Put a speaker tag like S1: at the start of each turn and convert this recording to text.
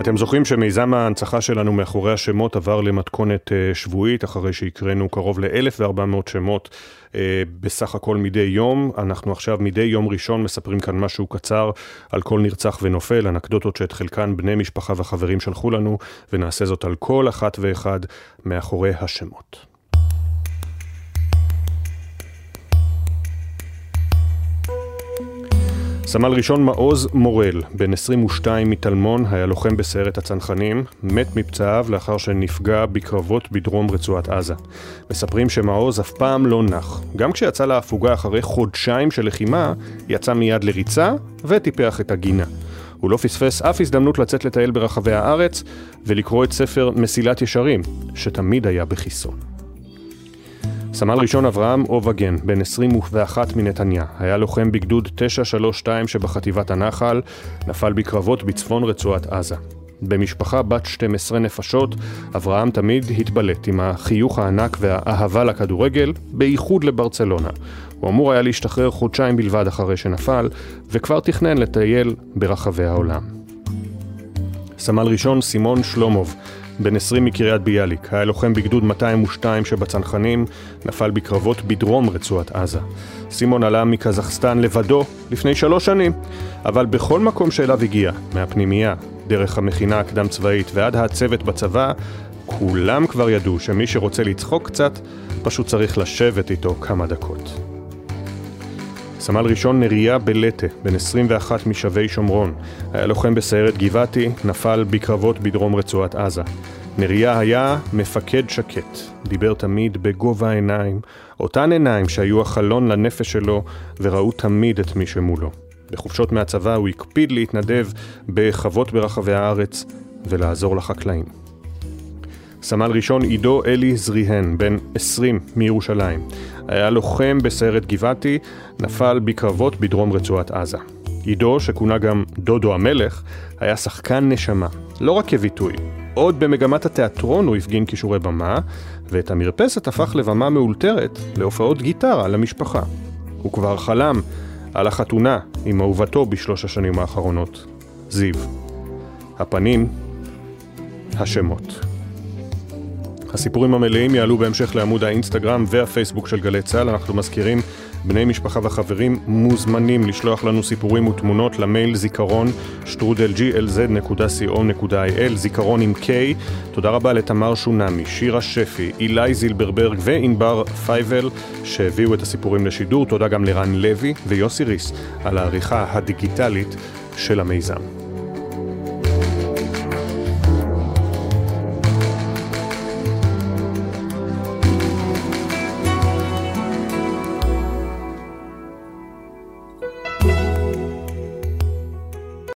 S1: אתם זוכרים שמיזם ההנצחה שלנו מאחורי השמות עבר למתכונת אה, שבועית, אחרי שהקראנו קרוב ל-1,400 שמות אה, בסך הכל מדי יום. אנחנו עכשיו מדי יום ראשון מספרים כאן משהו קצר על כל נרצח ונופל, אנקדוטות שאת חלקן בני משפחה וחברים שלחו לנו, ונעשה זאת על כל אחת ואחד מאחורי השמות. סמל ראשון מעוז מורל, בן 22 מטלמון, היה לוחם בסיירת הצנחנים, מת מפצעיו לאחר שנפגע בקרבות בדרום רצועת עזה. מספרים שמעוז אף פעם לא נח. גם כשיצא להפוגה אחרי חודשיים של לחימה, יצא מיד לריצה וטיפח את הגינה. הוא לא פספס אף הזדמנות לצאת לטייל ברחבי הארץ ולקרוא את ספר מסילת ישרים, שתמיד היה בכיסו. סמל ראשון אברהם אובגן, בן 21 מנתניה, היה לוחם בגדוד 932 שבחטיבת הנחל, נפל בקרבות בצפון רצועת עזה. במשפחה בת 12 נפשות, אברהם תמיד התבלט עם החיוך הענק והאהבה לכדורגל, בייחוד לברצלונה. הוא אמור היה להשתחרר חודשיים בלבד אחרי שנפל, וכבר תכנן לטייל ברחבי העולם. סמל ראשון סימון שלומוב, בן 20 מקריית ביאליק, היה לוחם בגדוד 202 שבצנחנים, נפל בקרבות בדרום רצועת עזה. סימון עלה מקזחסטן לבדו לפני שלוש שנים, אבל בכל מקום שאליו הגיע, מהפנימייה, דרך המכינה הקדם צבאית ועד הצוות בצבא, כולם כבר ידעו שמי שרוצה לצחוק קצת, פשוט צריך לשבת איתו כמה דקות. סמל ראשון נריה בלטה, בן 21 משבי שומרון, היה לוחם בסיירת גבעתי, נפל בקרבות בדרום רצועת עזה. נריה היה מפקד שקט, דיבר תמיד בגובה העיניים, אותן עיניים שהיו החלון לנפש שלו וראו תמיד את מי שמולו. בחופשות מהצבא הוא הקפיד להתנדב בחוות ברחבי הארץ ולעזור לחקלאים. סמל ראשון עידו אלי זריהן, בן 20 מירושלים. היה לוחם בסיירת גבעתי, נפל בקרבות בדרום רצועת עזה. עידו, שכונה גם דודו המלך, היה שחקן נשמה, לא רק כביטוי. עוד במגמת התיאטרון הוא הפגין כישורי במה, ואת המרפסת הפך לבמה מאולתרת להופעות גיטרה למשפחה. הוא כבר חלם על החתונה עם אהובתו בשלוש השנים האחרונות, זיו. הפנים, השמות. הסיפורים המלאים יעלו בהמשך לעמוד האינסטגרם והפייסבוק של גלי צה"ל. אנחנו מזכירים, בני משפחה וחברים מוזמנים לשלוח לנו סיפורים ותמונות למייל זיכרון שטרודל glz.co.il, זיכרון עם K. תודה רבה לתמר שונמי, שירה שפי, אילי זילברברג וענבר פייבל שהביאו את הסיפורים לשידור. תודה גם לרן לוי ויוסי ריס על העריכה הדיגיטלית של המיזם.